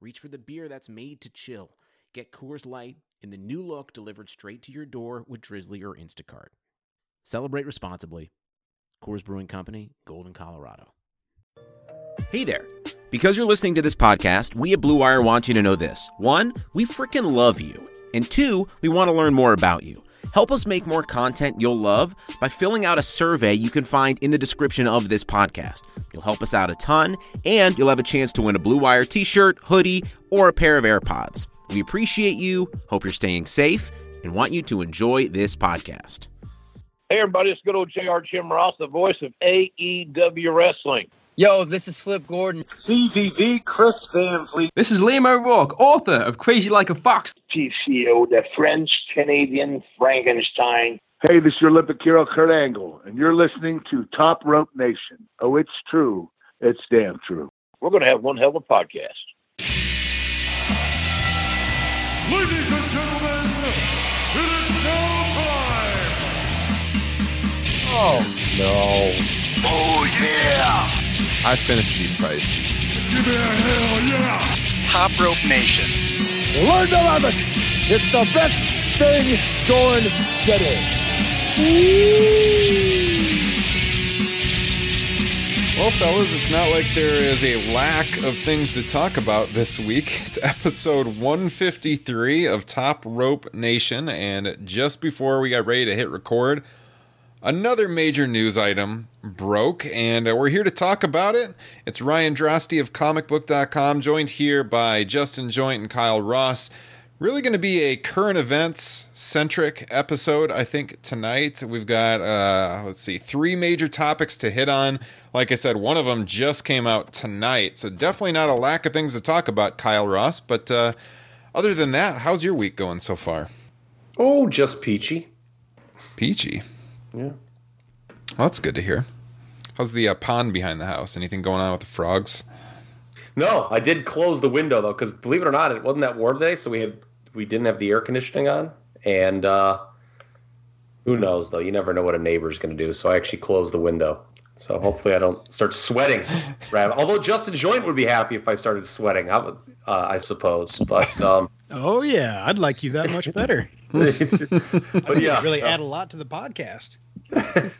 reach for the beer that's made to chill. Get Coors Light in the new look delivered straight to your door with Drizzly or Instacart. Celebrate responsibly. Coors Brewing Company, Golden, Colorado. Hey there. Because you're listening to this podcast, we at Blue Wire want you to know this. One, we freaking love you. And two, we want to learn more about you. Help us make more content you'll love by filling out a survey you can find in the description of this podcast. You'll help us out a ton, and you'll have a chance to win a Blue Wire t shirt, hoodie, or a pair of AirPods. We appreciate you, hope you're staying safe, and want you to enjoy this podcast. Hey, everybody, it's good old JR Jim Ross, the voice of AEW Wrestling. Yo, this is Flip Gordon. CVV Chris Van Vliet. This is Liam O'Rourke, author of Crazy Like a Fox. PCO, the French Canadian Frankenstein. Hey, this is your Olympic hero, Kurt Angle, and you're listening to Top Rope Nation. Oh, it's true. It's damn true. We're going to have one hell of a podcast. Ladies and gentlemen, it is now time. Oh, no. Oh, yeah. I finished these fights. Give me a hell yeah. Top Rope Nation. Learn to love it. It's the best thing going today. Well, fellas, it's not like there is a lack of things to talk about this week. It's episode 153 of Top Rope Nation, and just before we got ready to hit record, another major news item broke, and uh, we're here to talk about it. It's Ryan Droste of comicbook.com, joined here by Justin Joint and Kyle Ross. Really going to be a current events centric episode, I think, tonight. We've got, uh, let's see, three major topics to hit on. Like I said, one of them just came out tonight, so definitely not a lack of things to talk about, Kyle Ross. But uh, other than that, how's your week going so far? Oh, just peachy. Peachy? Yeah. Well, that's good to hear. How's the uh, pond behind the house? Anything going on with the frogs? No, I did close the window though, because believe it or not, it wasn't that warm today, so we had we didn't have the air conditioning on, and uh, who knows though? You never know what a neighbor's going to do. So I actually closed the window. So hopefully I don't start sweating. Right? Although Justin Joint would be happy if I started sweating, I, would, uh, I suppose. But um, oh yeah, I'd like you that much better. but yeah, really add a lot to the podcast.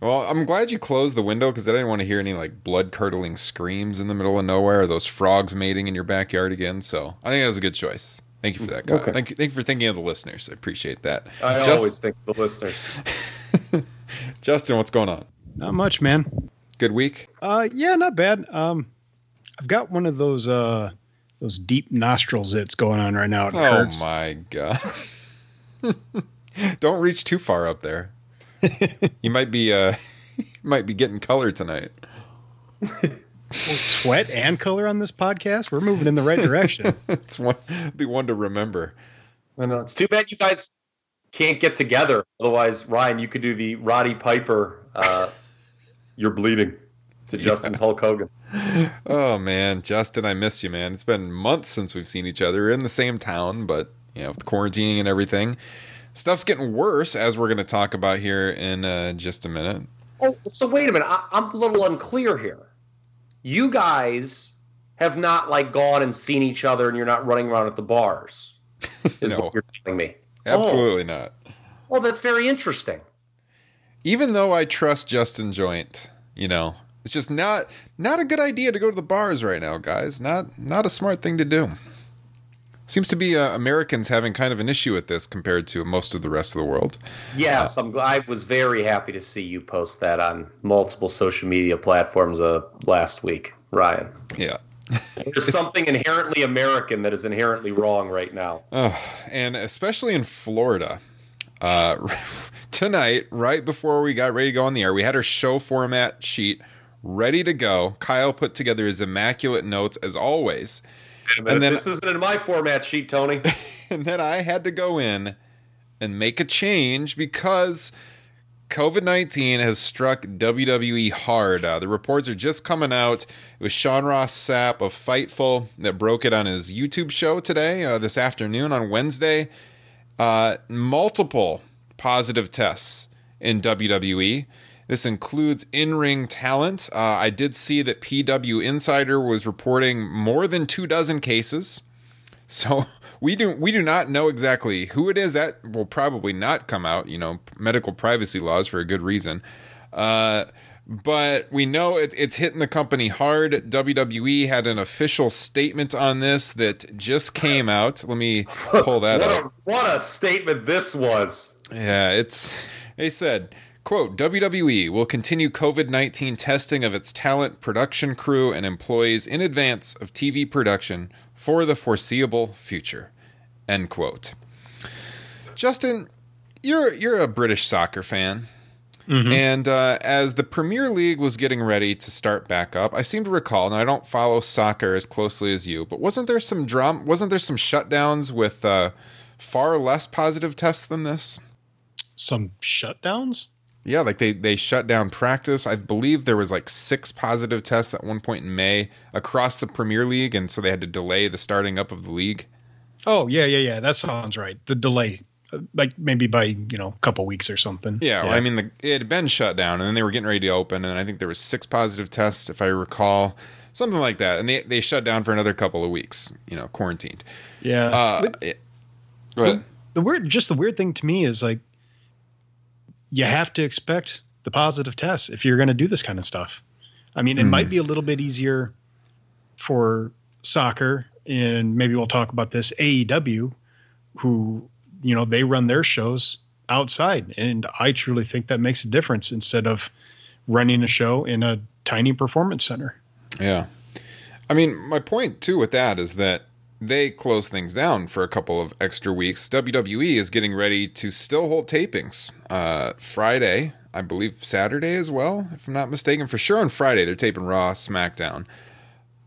Well, I'm glad you closed the window because I didn't want to hear any like blood curdling screams in the middle of nowhere or those frogs mating in your backyard again. So I think that was a good choice. Thank you for that, Kyle. Okay. Thank you, thank you for thinking of the listeners. I appreciate that. I Just- always think of the listeners. Justin, what's going on? Not much, man. Good week. Uh, yeah, not bad. Um, I've got one of those uh those deep nostril zits going on right now. It Oh hurts. my god! Don't reach too far up there. you might be uh, you might be getting color tonight. Sweat and color on this podcast. We're moving in the right direction. it's one be one to remember. I know it's too bad you guys can't get together. Otherwise, Ryan, you could do the Roddy Piper. Uh, You're bleeding to Justin's Hulk Hogan. Oh man, Justin, I miss you, man. It's been months since we've seen each other We're in the same town, but you know, with quarantining and everything, stuff's getting worse. As we're going to talk about here in uh, just a minute. Oh, so wait a minute. I, I'm a little unclear here. You guys have not like gone and seen each other, and you're not running around at the bars. Is No. what you're telling me? Absolutely not. Oh, that's very interesting. Even though I trust Justin Joint, you know, it's just not not a good idea to go to the bars right now, guys. Not not a smart thing to do. Seems to be uh, Americans having kind of an issue with this compared to most of the rest of the world. Yes, I'm. gl- I was very happy to see you post that on multiple social media platforms uh, last week, Ryan. Yeah. There's something inherently American that is inherently wrong right now. Oh, and especially in Florida. Uh, tonight, right before we got ready to go on the air, we had our show format sheet ready to go. Kyle put together his immaculate notes as always. And then- this isn't in my format sheet, Tony. and then I had to go in and make a change because COVID 19 has struck WWE hard. Uh, the reports are just coming out. It was Sean Ross Sapp of Fightful that broke it on his YouTube show today, uh, this afternoon on Wednesday. Uh, multiple positive tests in WWE. This includes in ring talent. Uh, I did see that PW Insider was reporting more than two dozen cases. So we do we do not know exactly who it is. That will probably not come out. You know, medical privacy laws for a good reason. Uh, but we know it, it's hitting the company hard. WWE had an official statement on this that just came out. Let me pull that what up. a what a statement this was. Yeah, it's they said, quote, WWE will continue COVID-19 testing of its talent, production crew, and employees in advance of TV production for the foreseeable future. End quote. Justin, you're you're a British soccer fan. And uh, as the Premier League was getting ready to start back up, I seem to recall, and I don't follow soccer as closely as you, but wasn't there some drum? Wasn't there some shutdowns with uh, far less positive tests than this? Some shutdowns? Yeah, like they they shut down practice. I believe there was like six positive tests at one point in May across the Premier League, and so they had to delay the starting up of the league. Oh yeah, yeah, yeah. That sounds right. The delay, uh, like maybe by you know a couple weeks or something. Yeah, well, I mean, the, it had been shut down, and then they were getting ready to open, and I think there was six positive tests, if I recall, something like that, and they they shut down for another couple of weeks, you know, quarantined. yeah. Uh, But yeah. Go ahead. the weird, just the weird thing to me is like, you have to expect the positive tests if you're going to do this kind of stuff. I mean, it Hmm. might be a little bit easier for soccer, and maybe we'll talk about this AEW, who you know they run their shows outside, and I truly think that makes a difference instead of running a show in a tiny performance center. Yeah. I mean, my point too with that is that they close things down for a couple of extra weeks. WWE is getting ready to still hold tapings. Uh, Friday, I believe Saturday as well, if I'm not mistaken. For sure on Friday, they're taping Raw, SmackDown.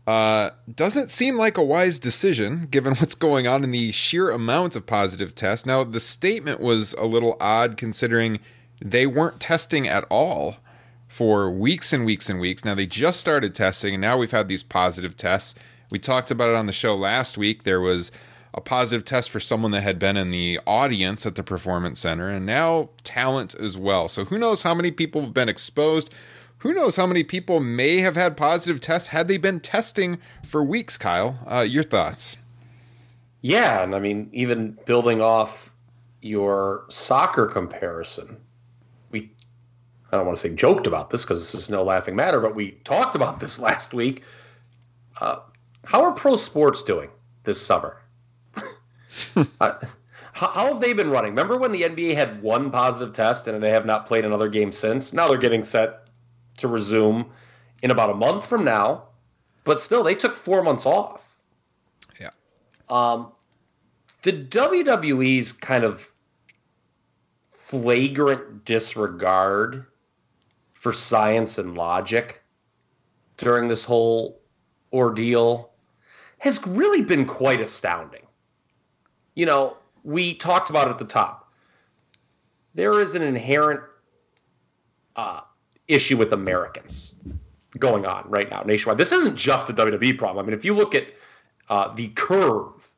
Uh, doesn't seem like a wise decision given what's going on in the sheer amount of positive tests. Now, the statement was a little odd considering they weren't testing at all for weeks and weeks and weeks. Now they just started testing, and now we've had these positive tests. We talked about it on the show last week. There was a positive test for someone that had been in the audience at the performance center, and now talent as well. So who knows how many people have been exposed? Who knows how many people may have had positive tests had they been testing for weeks? Kyle, uh, your thoughts? Yeah, and I mean, even building off your soccer comparison, we I don't want to say joked about this because this is no laughing matter, but we talked about this last week. Uh, how are pro sports doing this summer? uh, how, how have they been running? Remember when the NBA had one positive test and they have not played another game since? Now they're getting set to resume in about a month from now, but still, they took four months off. Yeah. Um, the WWE's kind of flagrant disregard for science and logic during this whole ordeal has really been quite astounding. You know, we talked about it at the top. There is an inherent uh, issue with Americans going on right now nationwide. This isn't just a WWE problem. I mean, if you look at uh, the curve,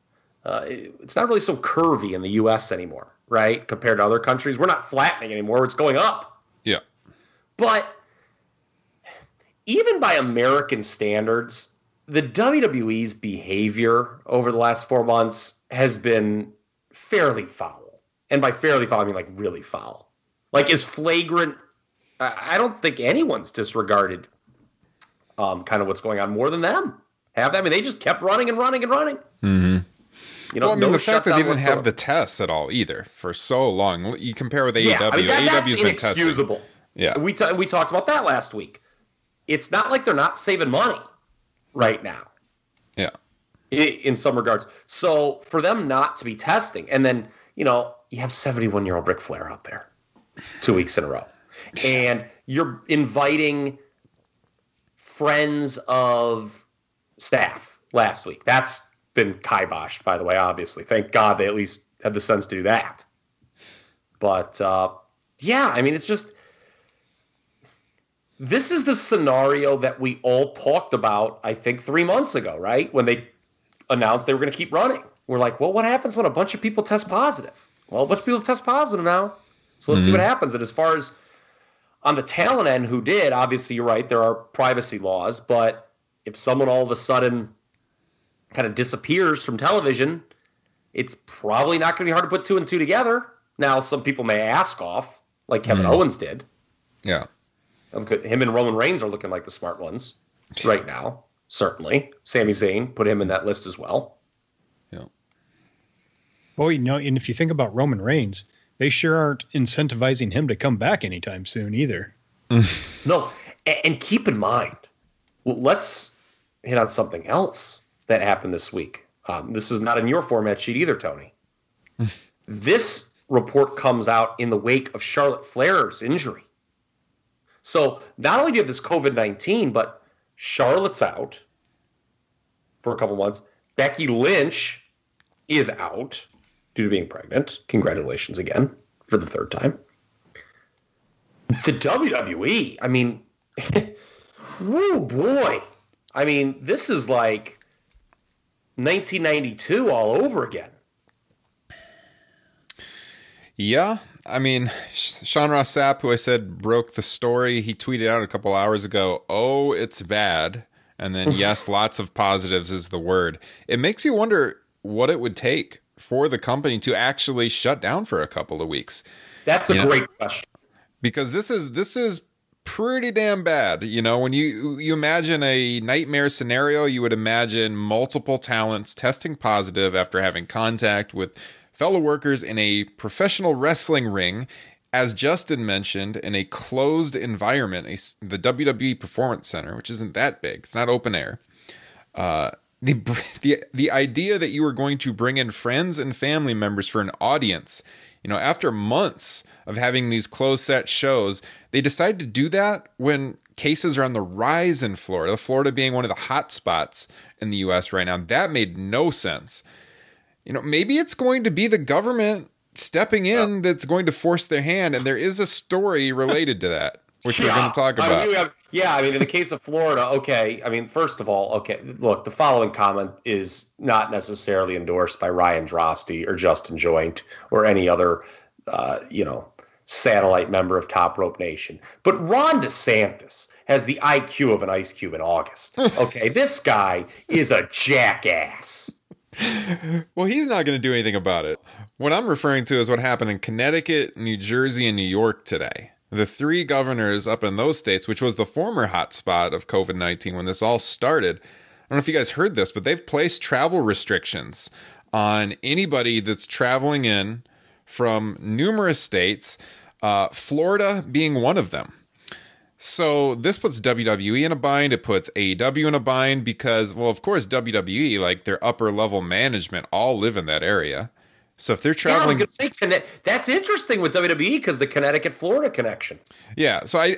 uh, it's not really so curvy in the U.S. anymore, right? Compared to other countries, we're not flattening anymore; it's going up. Yeah. But even by American standards, the WWE's behavior over the last four months has been fairly foul. And by fairly foul, I mean like really foul. Like is flagrant. I I don't think anyone's disregarded um, kind of what's going on more than them. Have they? I mean, they just kept running and running and running. Mm-hmm. You know, well, I mean, no the fact that they didn't have the tests at all either for so long. You compare with AEW. Yeah, I mean, that, that's AEW's been testing. Yeah. we ta- we talked about that last week. It's not like they're not saving money right now. Yeah. in some regards. So for them not to be testing, and then you know you have seventy-one year old Ric Flair out there, two weeks in a row, and you're inviting friends of staff last week. That's been kiboshed, by the way, obviously. Thank God they at least had the sense to do that. But uh, yeah, I mean, it's just this is the scenario that we all talked about, I think, three months ago, right? When they announced they were going to keep running. We're like, well, what happens when a bunch of people test positive? Well, a bunch of people test positive now. So let's mm-hmm. see what happens. And as far as on the talent end who did, obviously you're right, there are privacy laws, but if someone all of a sudden kind of disappears from television, it's probably not going to be hard to put two and two together. Now, some people may ask off, like Kevin mm. Owens did. Yeah. Him and Roman Reigns are looking like the smart ones right now, certainly. Sami Zayn, put him in that list as well. Yeah. Well, you know, and if you think about Roman Reigns, they sure aren't incentivizing him to come back anytime soon either. no, and keep in mind, well, let's hit on something else that happened this week. Um, this is not in your format sheet either, Tony. this report comes out in the wake of Charlotte Flair's injury. So not only do you have this COVID 19, but Charlotte's out for a couple months. Becky Lynch is out due to being pregnant. Congratulations again for the third time. The WWE, I mean, oh boy. I mean, this is like 1992 all over again. Yeah, I mean, Sean Ross Sapp, who I said broke the story, he tweeted out a couple hours ago, "Oh, it's bad," and then yes, lots of positives is the word. It makes you wonder what it would take for the company to actually shut down for a couple of weeks. That's a you great know? question. Because this is this is pretty damn bad. You know, when you you imagine a nightmare scenario, you would imagine multiple talents testing positive after having contact with fellow workers in a professional wrestling ring, as Justin mentioned, in a closed environment, a, the WWE Performance Center, which isn't that big. It's not open air. Uh, the, the the idea that you were going to bring in friends and family members for an audience, you know, after months of having these closed set shows, they decided to do that when cases are on the rise in Florida, Florida being one of the hot spots in the US right now. That made no sense you know, maybe it's going to be the government stepping in that's going to force their hand. And there is a story related to that, which yeah. we're going to talk about. I mean, yeah, I mean, in the case of Florida, okay. I mean, first of all, okay, look, the following comment is not necessarily endorsed by Ryan Droste or Justin Joint or any other, uh, you know, satellite member of Top Rope Nation. But Ron DeSantis has the IQ of an ice cube in August. Okay, this guy is a jackass well, he's not going to do anything about it. What I'm referring to is what happened in Connecticut, New Jersey, and New York today. The three governors up in those states, which was the former hotspot of COVID 19 when this all started. I don't know if you guys heard this, but they've placed travel restrictions on anybody that's traveling in from numerous states, uh, Florida being one of them. So this puts WWE in a bind. It puts AEW in a bind because, well, of course, WWE, like their upper level management, all live in that area. So if they're traveling, yeah, I was going to say that's interesting with WWE because the Connecticut Florida connection. Yeah, so I,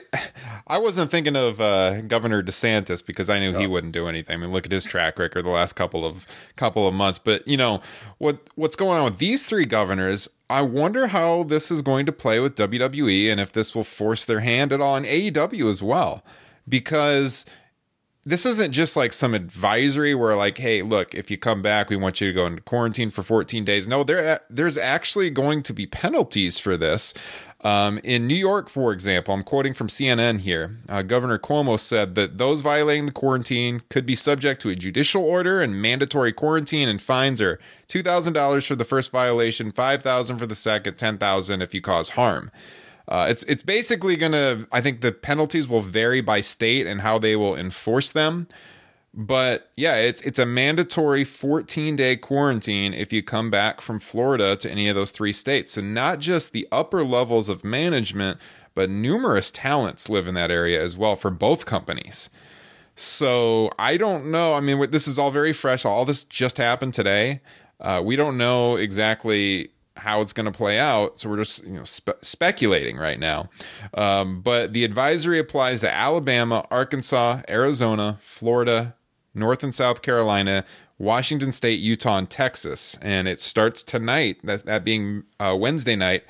I wasn't thinking of uh, Governor DeSantis because I knew no. he wouldn't do anything. I mean, look at his track record the last couple of couple of months. But you know what what's going on with these three governors? I wonder how this is going to play with WWE and if this will force their hand at all in AEW as well, because this isn't just like some advisory where like hey look if you come back we want you to go into quarantine for 14 days no there there's actually going to be penalties for this um, in New York, for example, I'm quoting from CNN here. Uh, Governor Cuomo said that those violating the quarantine could be subject to a judicial order and mandatory quarantine, and fines are two thousand dollars for the first violation, 5,000 for the second, 10,000 if you cause harm. Uh, it's it's basically gonna. I think the penalties will vary by state and how they will enforce them. But yeah, it's it's a mandatory 14 day quarantine if you come back from Florida to any of those three states. So not just the upper levels of management, but numerous talents live in that area as well for both companies. So I don't know. I mean, this is all very fresh. All this just happened today. Uh, we don't know exactly how it's going to play out. So we're just you know spe- speculating right now. Um, but the advisory applies to Alabama, Arkansas, Arizona, Florida, North and South Carolina, Washington State, Utah, and Texas, and it starts tonight. That that being uh, Wednesday night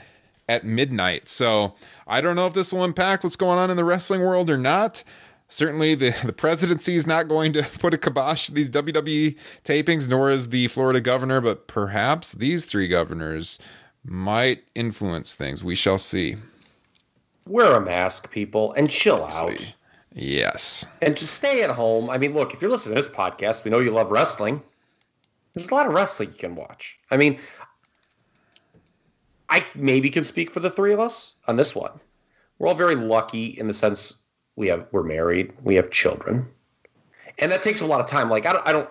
at midnight. So I don't know if this will impact what's going on in the wrestling world or not. Certainly, the, the presidency is not going to put a kibosh to these WWE tapings, nor is the Florida governor, but perhaps these three governors might influence things. We shall see. Wear a mask, people, and chill out. Yes. And just stay at home. I mean, look, if you're listening to this podcast, we know you love wrestling. There's a lot of wrestling you can watch. I mean, I maybe can speak for the three of us on this one. We're all very lucky in the sense we have we're married, we have children, and that takes a lot of time. Like I don't, I don't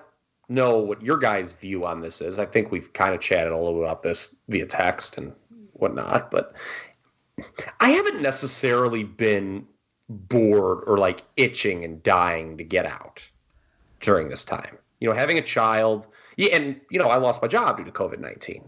know what your guys' view on this is. I think we've kind of chatted a little about this via text and whatnot, but I haven't necessarily been bored or like itching and dying to get out during this time. You know, having a child, yeah, and you know, I lost my job due to COVID nineteen.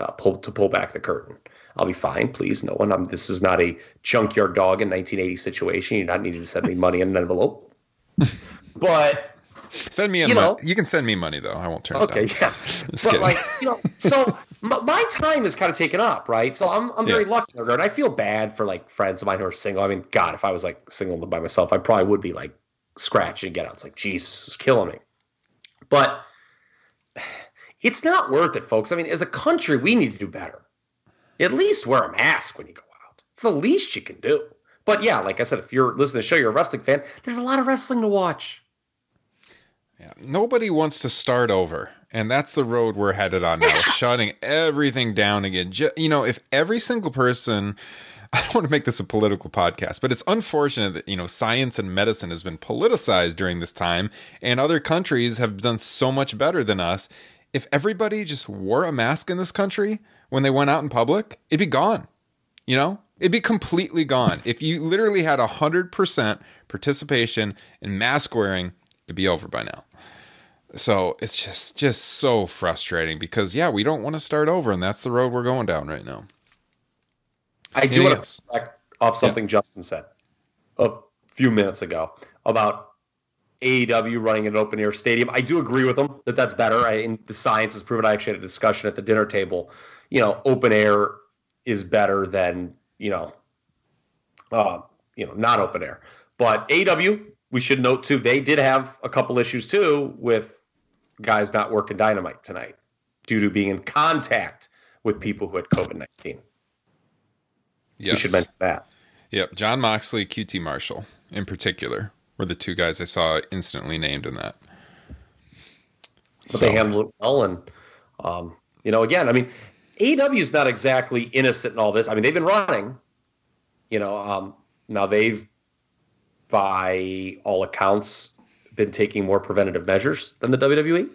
Uh, pull to pull back the curtain. I'll be fine, please. No one. I'm, this is not a junkyard dog in 1980 situation. You're not needing to send me money in an envelope. but Send me a You know- you can send me money though. I won't turn okay, it down. yeah. Just but kidding. like you know, so my, my time is kind of taken up, right? So I'm I'm very Yeah. lucky in regard. I feel bad for like friends of mine who are single. I mean, God, if I was like single by myself, I probably would be like scratching get out. It's like Jesus is killing me. But it's not worth it, folks. I mean, as a country, we need to do better. At least wear a mask when you go out. It's the least you can do. But yeah, like I said, if you're listening to the show, you're a wrestling fan, there's a lot of wrestling to watch. Yeah, nobody wants to start over, and that's the road we're headed on now. Shutting everything down again. You know, if every single person, I don't want to make this a political podcast, but it's unfortunate that you know science and medicine has been politicized during this time, and other countries have done so much better than us. If everybody just wore a mask in this country when they went out in public, it'd be gone. You know, it'd be completely gone. If you literally had a hundred percent participation in mask wearing, it'd be over by now. So it's just just so frustrating because yeah, we don't want to start over, and that's the road we're going down right now. I do want to back off something Justin said a few minutes ago about AEW running an open air stadium. I do agree with them that that's better. I, and the science has proven. I actually had a discussion at the dinner table. You know, open air is better than you know, uh, you know, not open air. But AEW, we should note too, they did have a couple issues too with guys not working dynamite tonight due to being in contact with people who had COVID nineteen. Yes. We should mention that. Yep, Jon Moxley, QT Marshall in particular were the two guys I saw instantly named in that. but they handled it well. And um, you know, again, I mean, AEW is not exactly innocent in all this. I mean, they've been running. You know, um, now they've, by all accounts, been taking more preventative measures than the WWE.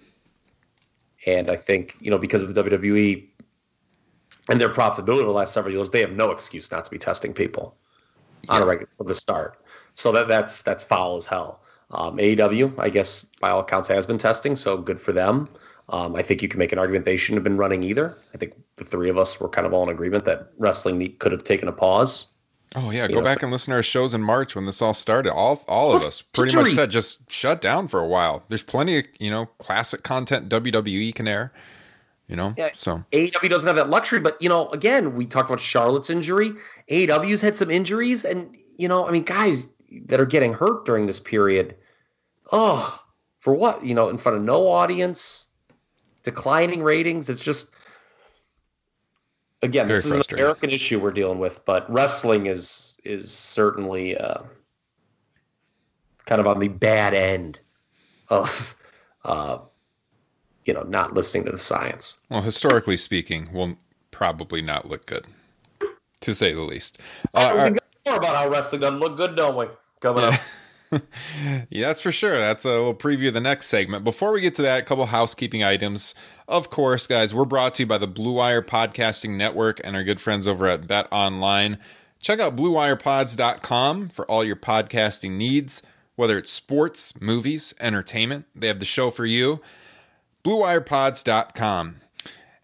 And I think you know because of the WWE and their profitability over the last several years, they have no excuse not to be testing people on a regular from the start. So that that's that's foul as hell. Um, AEW, I guess, by all accounts, has been testing, so good for them. Um, I think you can make an argument they shouldn't have been running either. I think the three of us were kind of all in agreement that wrestling could have taken a pause. Oh yeah, You go know, back and listen to our shows in March when this all started. All all of us pretty much said just shut down for a while. There's plenty of you know classic content WWE can air. You know, Yeah. so AEW doesn't have that luxury, but you know, again, we talked about Charlotte's injury. AEW's had some injuries, and you know, I mean, guys that are getting hurt during this period. Oh, for what? You know, in front of no audience, declining ratings. It's just again, Very this is an. American issue we're dealing with, but wrestling is is certainly uh, kind of on the bad end of uh, you know not listening to the science. well, historically speaking, will probably not look good, to say the least. Uh, about how wrestling doesn't look good, don't we? Coming up. Yeah, that's for sure. That's a little preview of the next segment. Before we get to that, a couple housekeeping items. Of course, guys, we're brought to you by the Blue Wire Podcasting Network and our good friends over at Bet Online. Check out BlueWirePods.com for all your podcasting needs, whether it's sports, movies, entertainment. They have the show for you. BlueWirePods.com.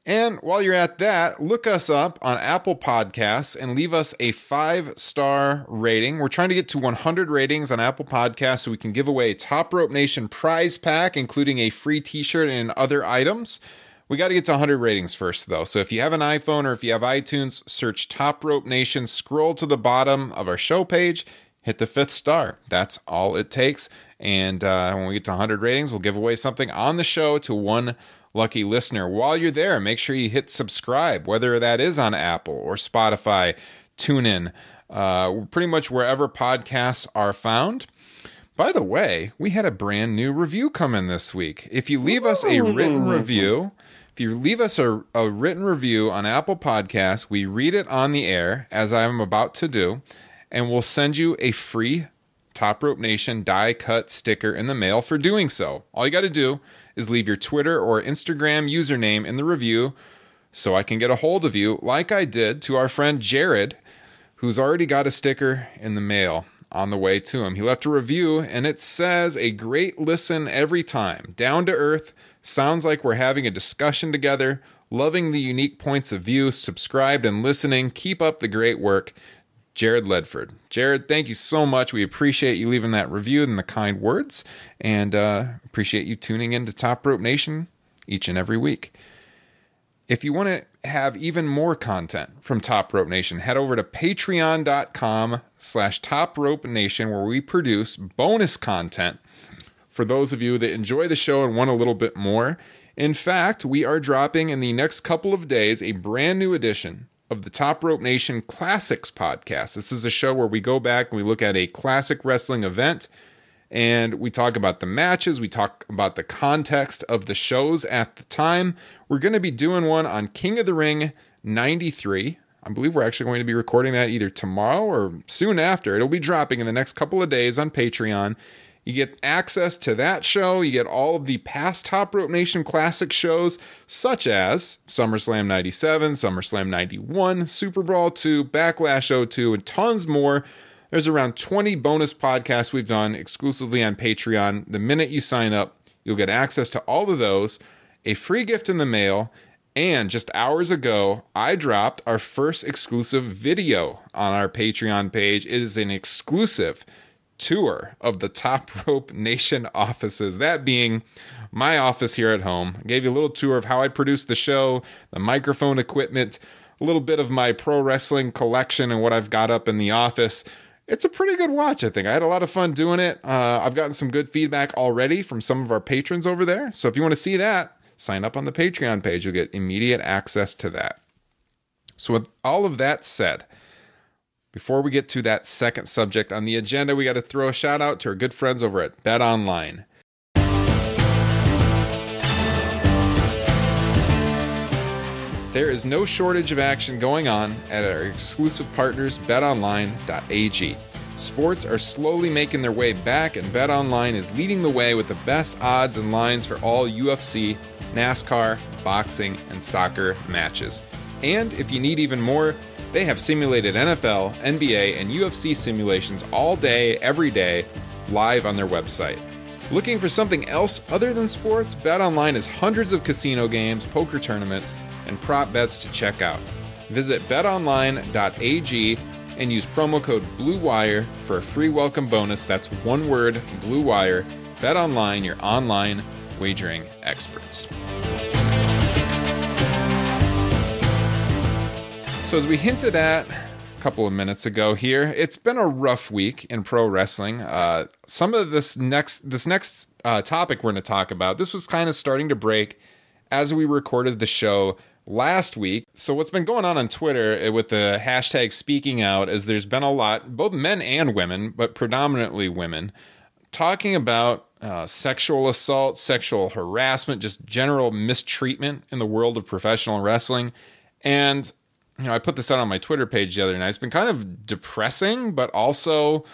And while you're at that, look us up on Apple Podcasts and leave us a five star rating. We're trying to get to 100 ratings on Apple Podcasts so we can give away a Top Rope Nation prize pack, including a free t shirt and other items. We got to get to 100 ratings first, though. So if you have an iPhone or if you have iTunes, search Top Rope Nation, scroll to the bottom of our show page, hit the fifth star. That's all it takes. And uh, when we get to 100 ratings, we'll give away something on the show to one lucky listener. While you're there, make sure you hit subscribe, whether that is on Apple or Spotify, TuneIn, uh, pretty much wherever podcasts are found. By the way, we had a brand new review come in this week. If you leave us a written review, if you leave us a, a written review on Apple Podcasts, we read it on the air, as I'm about to do, and we'll send you a free Top Rope Nation die cut sticker in the mail for doing so. All you got to do is leave your Twitter or Instagram username in the review so I can get a hold of you, like I did to our friend Jared, who's already got a sticker in the mail on the way to him. He left a review and it says, A great listen every time. Down to earth, sounds like we're having a discussion together. Loving the unique points of view, subscribed and listening. Keep up the great work. Jared Ledford. Jared, thank you so much. We appreciate you leaving that review and the kind words, and uh, appreciate you tuning in to Top Rope Nation each and every week. If you want to have even more content from Top Rope Nation, head over to patreon.com slash Top Rope Nation, where we produce bonus content for those of you that enjoy the show and want a little bit more. In fact, we are dropping in the next couple of days a brand new edition of the Top Rope Nation Classics podcast. This is a show where we go back and we look at a classic wrestling event and we talk about the matches, we talk about the context of the shows at the time. We're going to be doing one on King of the Ring 93. I believe we're actually going to be recording that either tomorrow or soon after. It'll be dropping in the next couple of days on Patreon. You get access to that show. You get all of the past Top Rope Nation classic shows, such as SummerSlam 97, SummerSlam 91, Super Brawl 2, Backlash 02, and tons more. There's around 20 bonus podcasts we've done exclusively on Patreon. The minute you sign up, you'll get access to all of those, a free gift in the mail, and just hours ago, I dropped our first exclusive video on our Patreon page. It is an exclusive tour of the Top Rope Nation offices, that being my office here at home. I gave you a little tour of how I produce the show, the microphone equipment, a little bit of my pro wrestling collection and what I've got up in the office. It's a pretty good watch, I think. I had a lot of fun doing it. Uh, I've gotten some good feedback already from some of our patrons over there. So if you want to see that, sign up on the Patreon page. You'll get immediate access to that. So, with all of that said, before we get to that second subject on the agenda, we got to throw a shout out to our good friends over at Bet Online. There is no shortage of action going on at our exclusive partners, betonline.ag. Sports are slowly making their way back, and BetOnline is leading the way with the best odds and lines for all UFC, NASCAR, boxing, and soccer matches. And if you need even more, they have simulated NFL, NBA, and UFC simulations all day, every day, live on their website. Looking for something else other than sports? BetOnline has hundreds of casino games, poker tournaments, and prop bets to check out. Visit betonline.ag and use promo code BLUEWIRE for a free welcome bonus. That's one word, Blue Wire. BetOnline, your online wagering experts. So, as we hinted at a couple of minutes ago here, it's been a rough week in pro wrestling. Uh, some of this next this next uh, topic we're going to talk about, this was kind of starting to break as we recorded the show last week. So, what's been going on on Twitter eh, with the hashtag speaking out is there's been a lot, both men and women, but predominantly women, talking about uh, sexual assault, sexual harassment, just general mistreatment in the world of professional wrestling. And, you know, I put this out on my Twitter page the other night. It's been kind of depressing, but also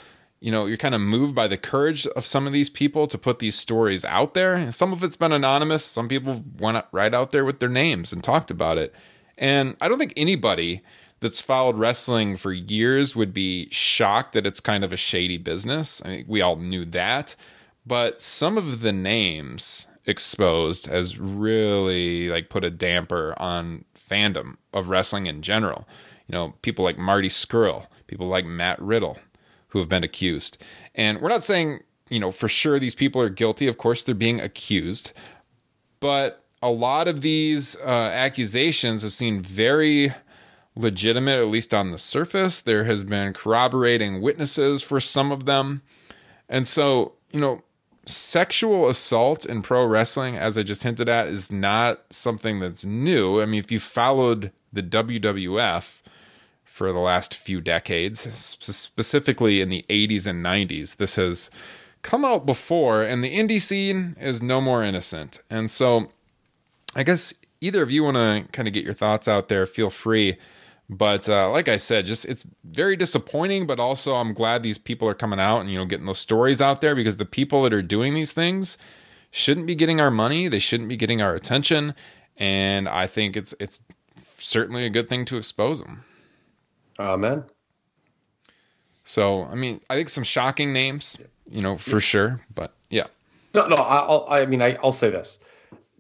you know, you're kind of moved by the courage of some of these people to put these stories out there. Some of it's been anonymous. Some people went right out there with their names and talked about it. And I don't think anybody that's followed wrestling for years would be shocked that it's kind of a shady business. I mean, we all knew that. But some of the names exposed has really like put a damper on fandom of wrestling in general. You know, people like Marty Scurll, people like Matt Riddle, who have been accused. And we're not saying, you know, for sure these people are guilty. Of course, they're being accused. But a lot of these uh, accusations have seemed very legitimate, at least on the surface. There has been corroborating witnesses for some of them. And so, you know, sexual assault in pro wrestling, as I just hinted at, is not something that's new. I mean, if you followed the WWF for the last few decades, specifically in the 80s and 90s, this has come out before, and the indie scene is no more innocent. And so, I guess either of you want to kind of get your thoughts out there, feel free. But uh, like I said, just it's very disappointing, but also I'm glad these people are coming out and you know getting those stories out there because the people that are doing these things shouldn't be getting our money, they shouldn't be getting our attention, and I think it's it's certainly a good thing to expose them. Amen. So I mean, I think some shocking names, you know, for sure, but yeah. No, no. I'll, I mean, I, I'll say this.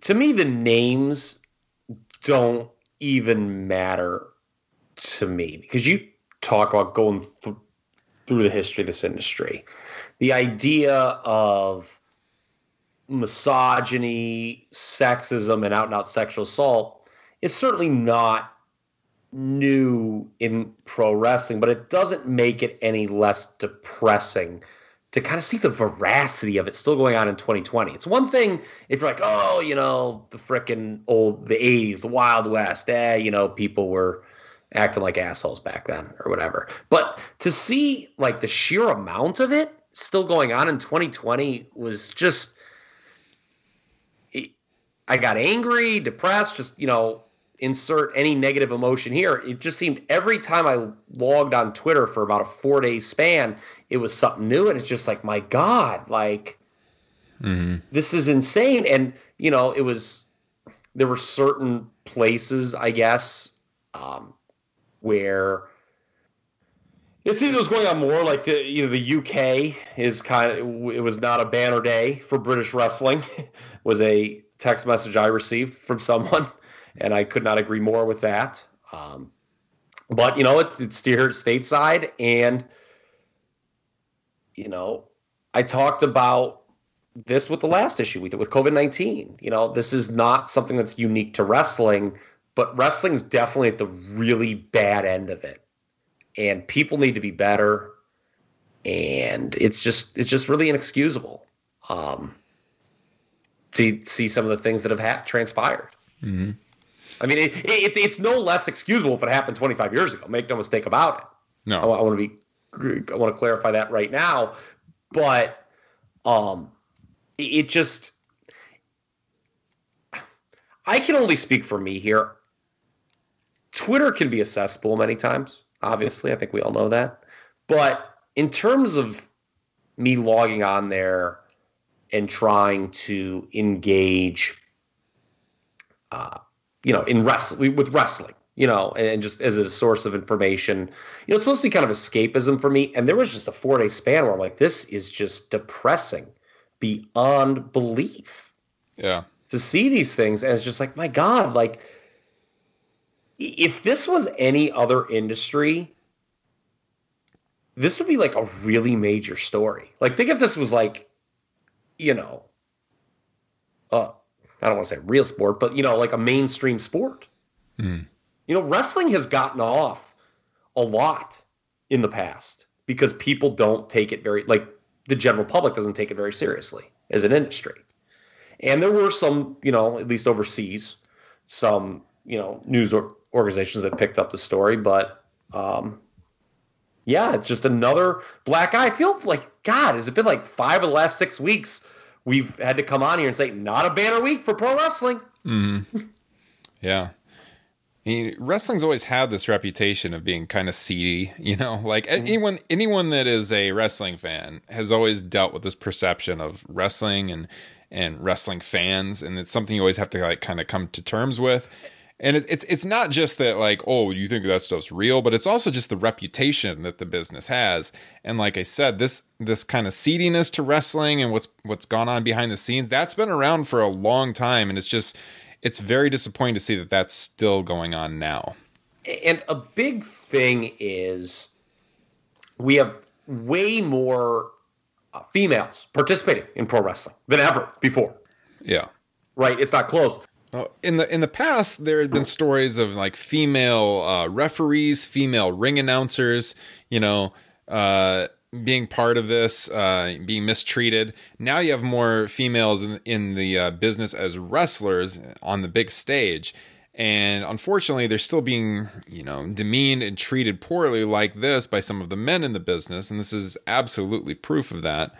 To me, the names don't even matter to me because you talk about going th- through the history of this industry. The idea of misogyny, sexism, and out and out sexual assault is certainly not new in pro wrestling, but it doesn't make it any less depressing to kind of see the veracity of it still going on in 2020. It's one thing if you're like, oh, you know, the frickin' old, the 80s, the Wild West, eh, you know, people were acting like assholes back then or whatever. But to see like the sheer amount of it still going on in 2020 was just I got angry, depressed, just, you know, insert any negative emotion here. It just seemed every time I logged on Twitter for about a 4-day span, it was something new and it's just like, my god, like mm-hmm. this is insane and, you know, it was there were certain places, I guess, um, where it seems it was going on more like the you know the UK is kind of it was not a banner day for British wrestling was a text message I received from someone and I could not agree more with that. Um, but you know it, it's here stateside and you know I talked about this with the last issue we did with COVID nineteen. You know this is not something that's unique to wrestling but wrestling's definitely at the really bad end of it. And people need to be better. And it's just it's just really inexcusable um to see some of the things that have ha- transpired. Mm-hmm. i mean it, it, it's it's no less excusable if it happened 25 years ago. Make no mistake about it. No. I, I want to be i want to clarify that right now. But um it, it just I can only speak for me here. Twitter can be a cesspool many times. Obviously, I think we all know that. But in terms of me logging on there and trying to engage, uh, you know, in wrestling with wrestling, you know, and, and, just as a source of information, you know, it's supposed to be kind of escapism for me. And there was just a four day span where I'm like, this is just depressing beyond belief. Yeah. To see these things, and it's just like, my God, like if this was any other industry, this would be like a really major story. Like, think if this was like, you know, uh, I don't want to say real sport, but you know, like a mainstream sport. Mm. You know, wrestling has gotten off a lot in the past because people don't take it very like the general public doesn't take it very seriously as an industry. And there were some, you know, at least overseas, some, you know, news or organizations that picked up the story, but um, yeah, it's just another black eye. I feel like God, has it been like five of the last six weeks? We've had to come on here and say not a banner week for pro wrestling. Mm-hmm. yeah. I mean, wrestling's always had this reputation of being kind of seedy, you know. Like mm-hmm. anyone, anyone that is a wrestling fan has always dealt with this perception of wrestling and and wrestling fans, and it's something you always have to like kind of come to terms with And it, it's it's not just that like oh you think that stuff's real, but it's also just the reputation that the business has. And like I said, this this kind of seediness to wrestling and what's what's gone on behind the scenes that's been around for a long time, and it's just it's very disappointing to see that that's still going on now. And a big thing is we have way more uh, females participating in pro wrestling than ever before. Yeah. Right? It's not close. Well, in the in the past, there had been stories of like female uh, referees, female ring announcers, you know, uh, being part of this, uh, being mistreated. Now you have more females in, in the uh, business as wrestlers on the big stage, and unfortunately, they're still being, you know, demeaned and treated poorly like this by some of the men in the business, and this is absolutely proof of that.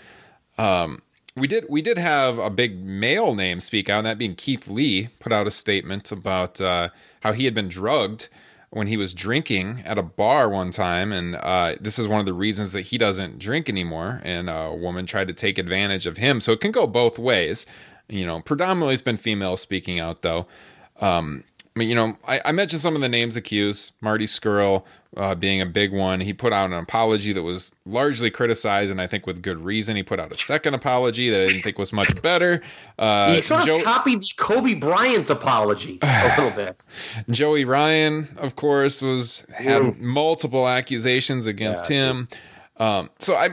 Um, we did we did have a big male name speak out, and that being Keith Lee put out a statement about uh, how he had been drugged when he was drinking at a bar one time, and uh, this is one of the reasons that he doesn't drink anymore. And a woman tried to take advantage of him, so it can go both ways. You know, predominantly it's been female speaking out though. Um, you know, I, I, mentioned some of the names accused. Marty Scurll uh, being a big one. He put out an apology that was largely criticized, and I think with good reason. He put out a second apology that I didn't think was much better. Uh, he sort of copied Kobe Bryant's apology a little bit. Joey Ryan, of course, was had Oof. multiple accusations against yeah, him. Um, so I,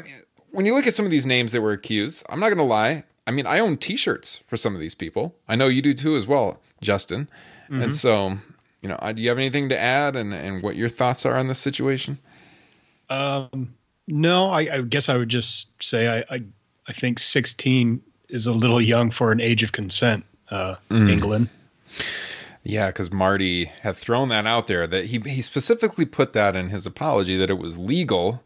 when you look at some of these names that were accused, I'm not going to lie. I mean, I own T-shirts for some of these people. I know you do too, as well, Justin. Mm-hmm. And so, you know, do you have anything to add and, and what your thoughts are on this situation? Um, no, I, I guess I would just say I, I, I, think 16 is a little young for an age of consent, uh, mm. England. Yeah, because Marty had thrown that out there that he he specifically put that in his apology that it was legal.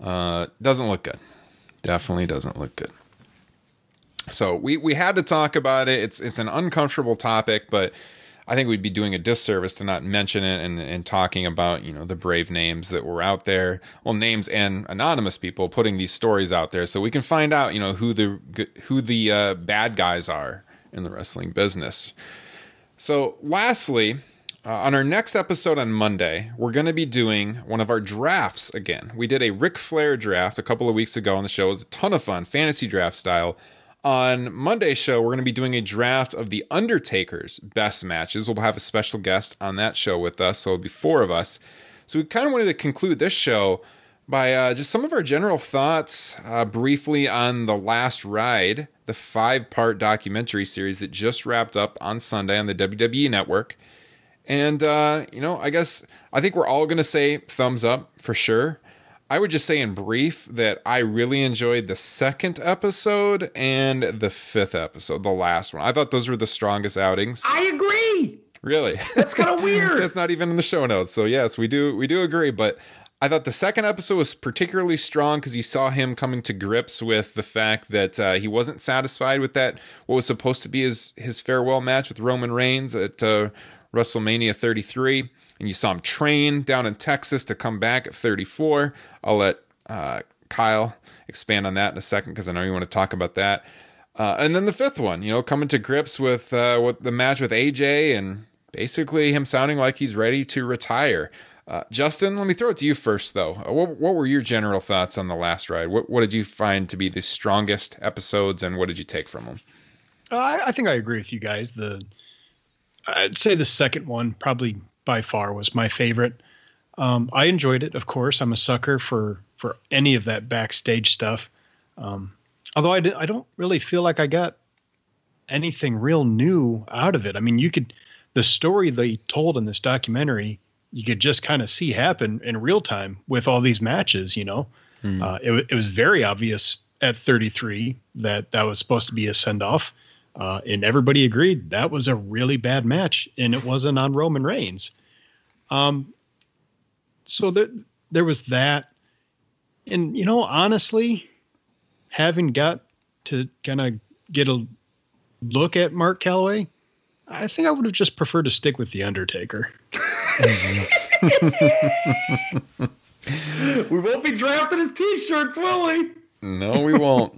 Uh, doesn't look good. Definitely doesn't look good. So we we had to talk about it. It's it's an uncomfortable topic, but I think we'd be doing a disservice to not mention it and, and talking about, you know, the brave names that were out there. Well, names and anonymous people putting these stories out there so we can find out, you know, who the who the uh, bad guys are in the wrestling business. So, lastly, uh, on our next episode on Monday, we're going to be doing one of our drafts again. We did a Ric Flair draft a couple of weeks ago on the show. It was a ton of fun, fantasy draft style. On Monday's show, we're going to be doing a draft of The Undertaker's best matches. We'll have a special guest on that show with us, so it'll be four of us. So we kind of wanted to conclude this show by uh, just some of our general thoughts uh, briefly on The Last Ride, the five part documentary series that just wrapped up on Sunday on the WWE network. And, uh, you know, I guess I think we're all going to say thumbs up for sure. I would just say in brief that I really enjoyed the second episode and the fifth episode, the last one. I thought those were the strongest outings. I agree. Really? That's kind of weird. That's not even in the show notes. So yes, we do we do agree, but I thought the second episode was particularly strong because you saw him coming to grips with the fact that uh, he wasn't satisfied with that what was supposed to be his his farewell match with Roman Reigns at uh, WrestleMania 33 and you saw him train down in Texas to come back at 34. I'll let uh, Kyle expand on that in a second because I know you want to talk about that. Uh, and then the fifth one, you know, coming to grips with uh, with the match with AJ and basically him sounding like he's ready to retire. Uh, Justin, let me throw it to you first, though. Uh, what, what, were your general thoughts on the last ride? What, what did you find to be the strongest episodes, and what did you take from them? I, I think I agree with you guys. The I'd say the second one probably by far was my favorite. Um, I enjoyed it, of course. I'm a sucker for for any of that backstage stuff. Um, although I, did, I don't really feel like I got anything real new out of it. I mean, you could the story they told in this documentary, you could just kind of see happen in real time with all these matches. You know, mm. uh, it, it was very obvious at 33 that that was supposed to be a send off. Uh, and everybody agreed that was a really bad match, and it wasn't on Roman Reigns. Um, so there, there was that, and you know, honestly, having got to kind of get a look at Mark Calaway, I think I would have just preferred to stick with the Undertaker. we won't be drafting his t-shirts, will we? No, we won't.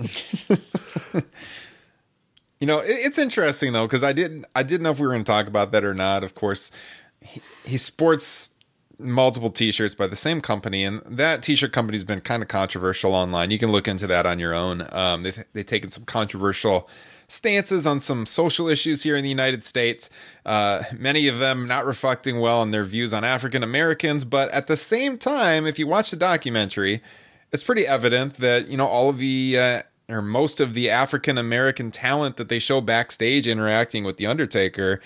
You know, it, it's interesting though because I didn't I didn't know if we were going to talk about that or not. Of course, he, he sports multiple t-shirts by the same company and that t-shirt company's been kind of controversial online you can look into that on your own um, they've, they've taken some controversial stances on some social issues here in the united states uh, many of them not reflecting well on their views on african americans but at the same time if you watch the documentary it's pretty evident that you know all of the uh, or most of the african american talent that they show backstage interacting with the undertaker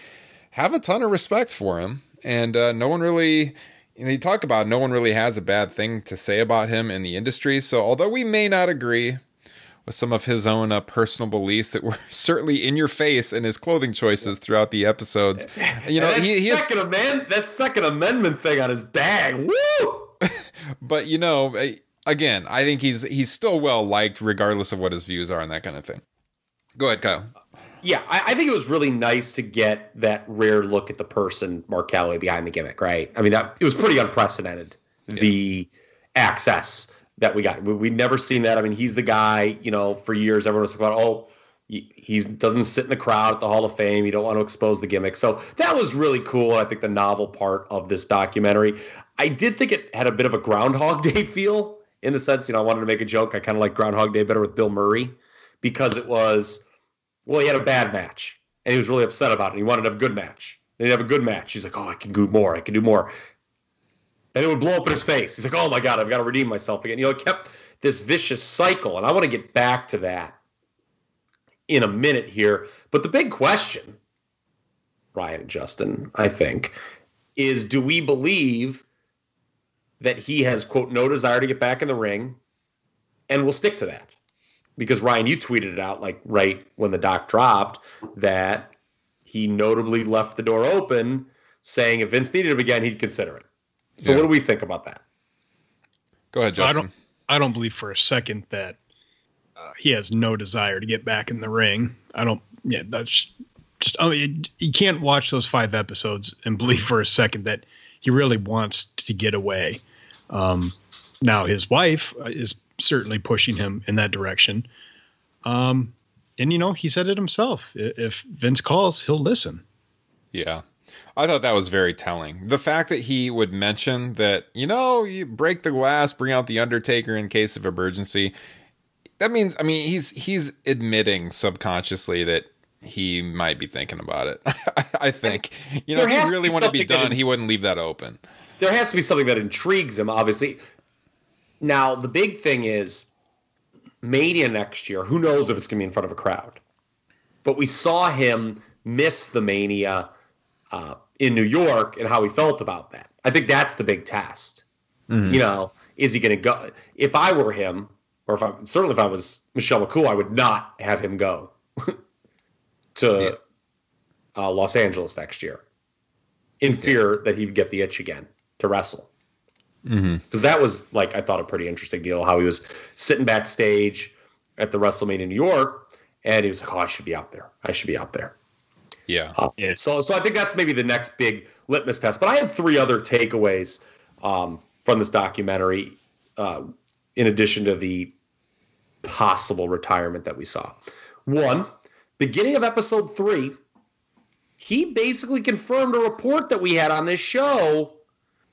have a ton of respect for him and uh, no one really you, know, you talk about no one really has a bad thing to say about him in the industry. So although we may not agree with some of his own uh, personal beliefs that were certainly in your face in his clothing choices throughout the episodes, you know, he, he is, second amendment, that Second Amendment thing on his bag, woo! but you know, again, I think he's he's still well liked regardless of what his views are and that kind of thing. Go ahead, Kyle. Yeah, I, I think it was really nice to get that rare look at the person, Mark Calaway, behind the gimmick. Right? I mean, that it was pretty unprecedented. The access that we got, we, we'd never seen that. I mean, he's the guy. You know, for years everyone was about, oh, he he's- doesn't sit in the crowd at the Hall of Fame. You don't want to expose the gimmick. So that was really cool. I think the novel part of this documentary. I did think it had a bit of a Groundhog Day feel in the sense, you know, I wanted to make a joke. I kind of like Groundhog Day better with Bill Murray because it was, well, he had a bad match and he was really upset about it. He wanted to have a good match. And he'd have a good match. He's like, oh, I can do more. I can do more. And it would blow up in his face. He's like, oh my God, I've got to redeem myself again. You know, it kept this vicious cycle. And I want to get back to that in a minute here. But the big question, Ryan and Justin, I think, is do we believe that he has, quote, no desire to get back in the ring and will stick to that? Because Ryan, you tweeted it out like right when the doc dropped that he notably left the door open, saying if Vince needed him again, he'd consider it. So Yeah. what do we think about that? Go ahead, I Justin. don't. I don't believe for a second that uh, he has no desire to get back in the ring. I don't. Yeah, that's just. I mean, you can't watch those five episodes and believe for a second that he really wants to get away. Um, now his wife uh, is certainly pushing him in that direction. Um, and you know, he said it himself. If Vince calls, he'll listen. Yeah. I thought that was very telling. The fact that he would mention that, you know, you break the glass, bring out the Undertaker in case of emergency. That means, I mean, he's he's admitting subconsciously that he might be thinking about it. I think, you know, There if he really wanted to be done, it- he wouldn't leave that open. There has to be something that intrigues him, obviously. Now, the big thing is Mania next year. Who knows if it's going to be in front of a crowd? But we saw him miss the Mania uh, in New York and how he felt about that. I think that's the big test. You know, is he going to go? If I were him, or if I certainly if I was Michelle McCool, I would not have him go to uh, Los Angeles next year in fear that he would get the itch again to wrestle. Mm-hmm. Because that was like I thought a pretty interesting deal. How he was sitting backstage at the WrestleMania in New York, and he was like, "Oh, I should be out there. I should be out there." Yeah. Uh, So, so I think that's maybe the next big litmus test. But I have three other takeaways um, from this documentary, uh, in addition to the possible retirement that we saw. One, beginning of episode three, he basically confirmed a report that we had on this show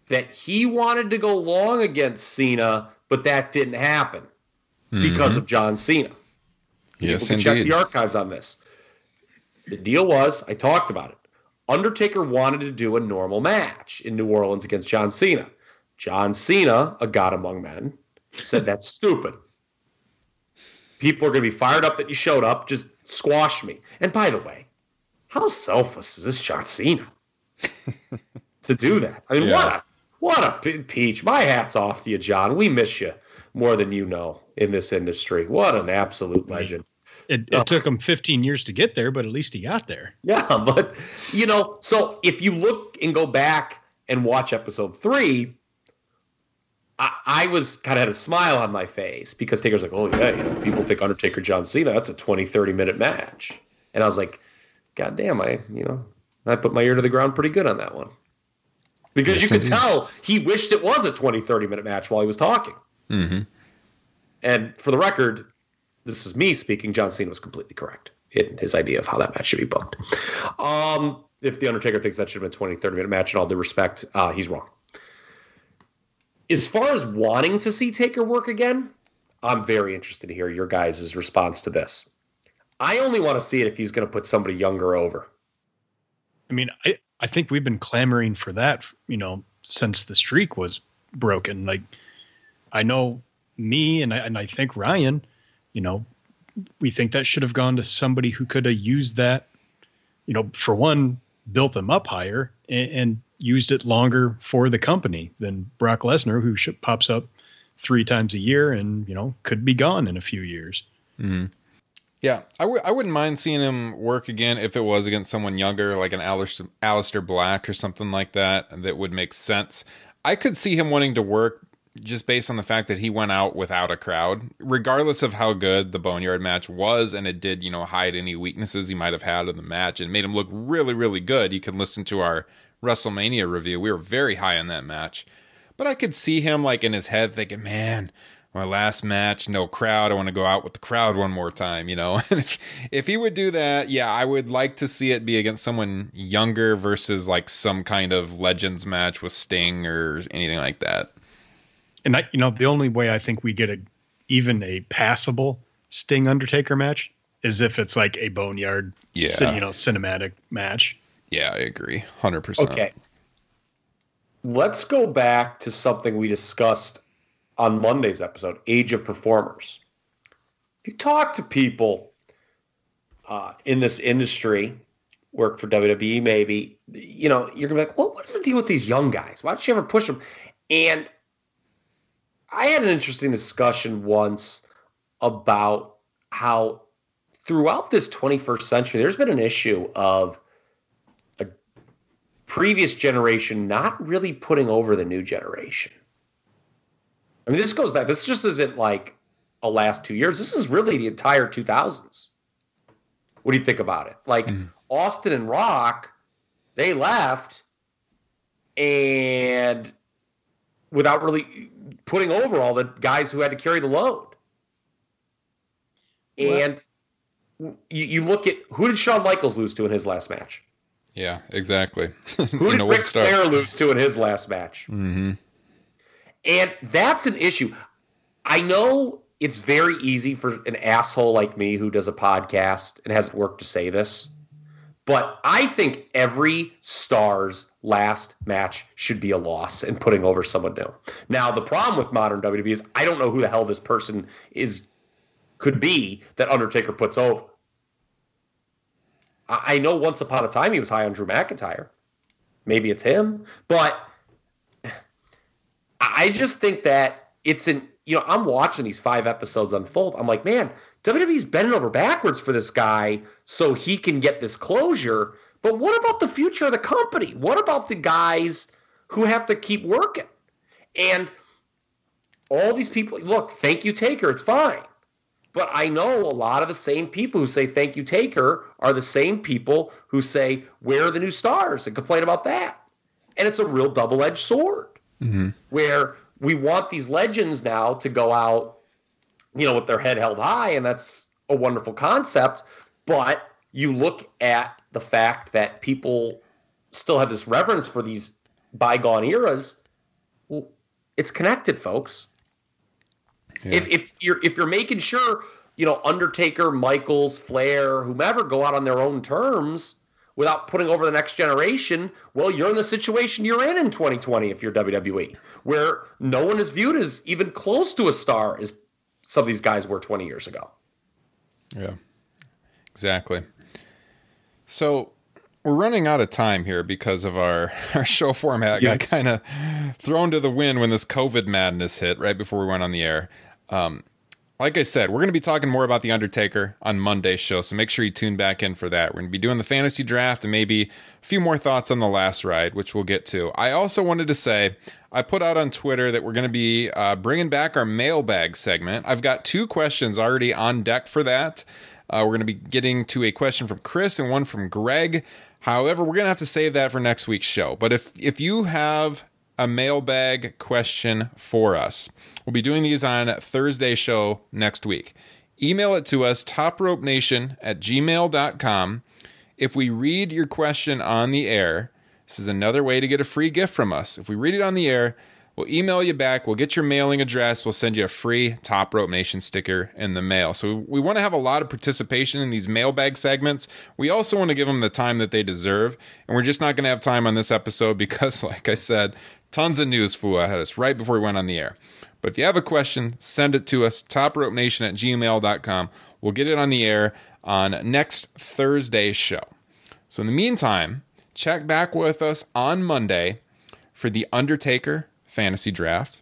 that he wanted to go long against Cena, but that didn't happen because mm-hmm. of John Cena. Yes, People can check the archives on this. The deal was, I talked about it. Undertaker wanted to do a normal match in New Orleans against John Cena. John Cena, a god among men, said that's stupid. People are going to be fired up that you showed up. Just squash me. And by the way, how selfless is this John Cena to do that? I mean, Yeah. what a what a pe- peach. My hat's off to you, John. We miss you more than you know in this industry. What an absolute legend. It, it oh. took him 15 years to get there, but at least he got there. Yeah, but you know, so if you look and go back and watch episode three, I, I was kind of had a smile on my face because Taker's like, oh yeah, you know, people think Undertaker John Cena, that's a 20, 30 minute match. And I was like, God damn, I, you know, I put my ear to the ground pretty good on that one. Because Yes, you could indeed. tell he wished it was a 20, 30 minute match while he was talking. Mm-hmm. And for the record, this is me speaking. John Cena was completely correct in his idea of how that match should be booked. Um, if the Undertaker thinks that should have been a 20, 30 minute match, in all due respect, uh, he's wrong. As far as wanting to see Taker work again, I'm very interested to hear your guys' response to this. I only want to see it if he's going to put somebody younger over. I mean, I, I think we've been clamoring for that, you know, since the streak was broken. Like, I know me and I, and I think Ryan, you know, we think that should have gone to somebody who could have used that, you know, for one, built them up higher and, and used it longer for the company than Brock Lesnar, who sh- pops up three times a year and, you know, could be gone in a few years. Mm-hmm. Yeah, I w- I wouldn't mind seeing him work again if it was against someone younger, like an Aleister, Aleister Black or something like that, that would make sense. I could see him wanting to work just based on the fact that he went out without a crowd, regardless of how good the Boneyard match was, and it did, you know, hide any weaknesses he might have had in the match and made him look really, really good. You can listen to our WrestleMania review. We were very high on that match. But I could see him like in his head thinking, man, my last match, no crowd. I want to go out with the crowd one more time, you know. And if, if he would do that, yeah, I would like to see it be against someone younger versus like some kind of Legends match with Sting or anything like that. And I, you know, the only way I think we get a even a passable Sting Undertaker match is if it's like a Boneyard, yeah. cin, you know, cinematic match. Yeah, I agree, hundred percent. Okay. Let's go back to something we discussed on Monday's episode, Age of Performers. If you talk to people uh, in this industry, work for WWE, maybe, you know, you're gonna be like, well, what's the deal with these young guys? Why don't you ever push them? And I had an interesting discussion once about how throughout this 21st century, there's been an issue of a previous generation not really putting over the new generation. I mean, this goes back. This just isn't like a last two years. This is really the entire 2000s. What do you think about it? Like mm. Austin and Rock, they left and without really putting over all the guys who had to carry the load. And you, you, look at who did Shawn Michaels lose to in his last match? Yeah, exactly. who did Ric Flair lose to in his last match? Mm-hmm. And that's an issue. I know it's very easy for an asshole like me who does a podcast and hasn't worked to say this, but I think every star's last match should be a loss and putting over someone new. Now, the problem with modern WWE is I don't know who the hell this person is could be that Undertaker puts over. I know once upon a time he was high on Drew McIntyre. Maybe it's him, but I just think that it's an you know I'm watching these five episodes unfold. I'm like, man, WWE's bending over backwards for this guy so he can get this closure. But what about the future of the company? What about the guys who have to keep working? And all these people, look, thank you, Taker, it's fine. But I know a lot of the same people who say thank you, Taker, are the same people who say, where are the new stars and complain about that. And it's a real double edged sword mm-hmm. where we want these legends now to go out, you know, with their head held high. And that's a wonderful concept. But you look at the fact that people still have this reverence for these bygone eras, well, it's connected, folks. Yeah. If if you're if you're making sure you know Undertaker, Michaels, Flair, whomever go out on their own terms without putting over the next generation, well, you're in the situation you're in in 2020 if you're WWE, where no one is viewed as even close to a star as some of these guys were 20 years ago. Yeah, exactly. So we're running out of time here because of our, our show format got kind of thrown to the wind when this COVID madness hit right before we went on the air. Um, like I said, we're going to be talking more about The Undertaker on Monday's show, so make sure you tune back in for that. We're going to be doing the fantasy draft and maybe a few more thoughts on the last ride, which we'll get to. I also wanted to say I put out on Twitter that we're going to be uh, bringing back our mailbag segment. I've got two questions already on deck for that. Uh, we're going to be getting to a question from Chris and one from Greg. However, we're going to have to save that for next week's show. But if if you have a mailbag question for us, we'll be doing these on Thursday show next week. Email it to us, topropenation at gmail.com. if we read your question on the air, this is another way to get a free gift from us. If we read it on the air, we'll email you back. We'll get your mailing address. We'll send you a free Top Rope Nation sticker in the mail. So we, want to have a lot of participation in these mailbag segments. We also want to give them the time that they deserve. And we're just not going to have time on this episode because, like I said, tons of news flew at us right before we went on the air. But if you have a question, send it to us, topropenation at gmail.com. We'll get it on the air on next Thursday's show. So in the meantime, check back with us on Monday for the Undertaker fantasy draft.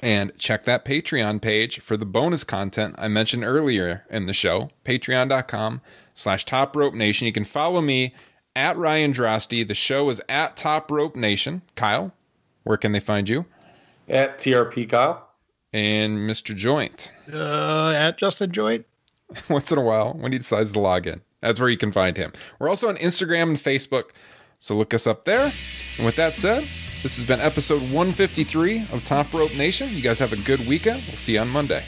And check that Patreon page for the bonus content I mentioned earlier in the show, patreon.com slash top rope nation. You can follow me at Ryan Droste. The show is at Top Rope Nation. Kyle, where can they find you? At TRP Kyle. And Mr. Joint. Uh, at Justin Joint. Once in a while when he decides to log in. That's where you can find him. We're also on Instagram and Facebook, so look us up there. And with that said, this has been episode 153 of Top Rope Nation. You guys have a good weekend. We'll see you on Monday.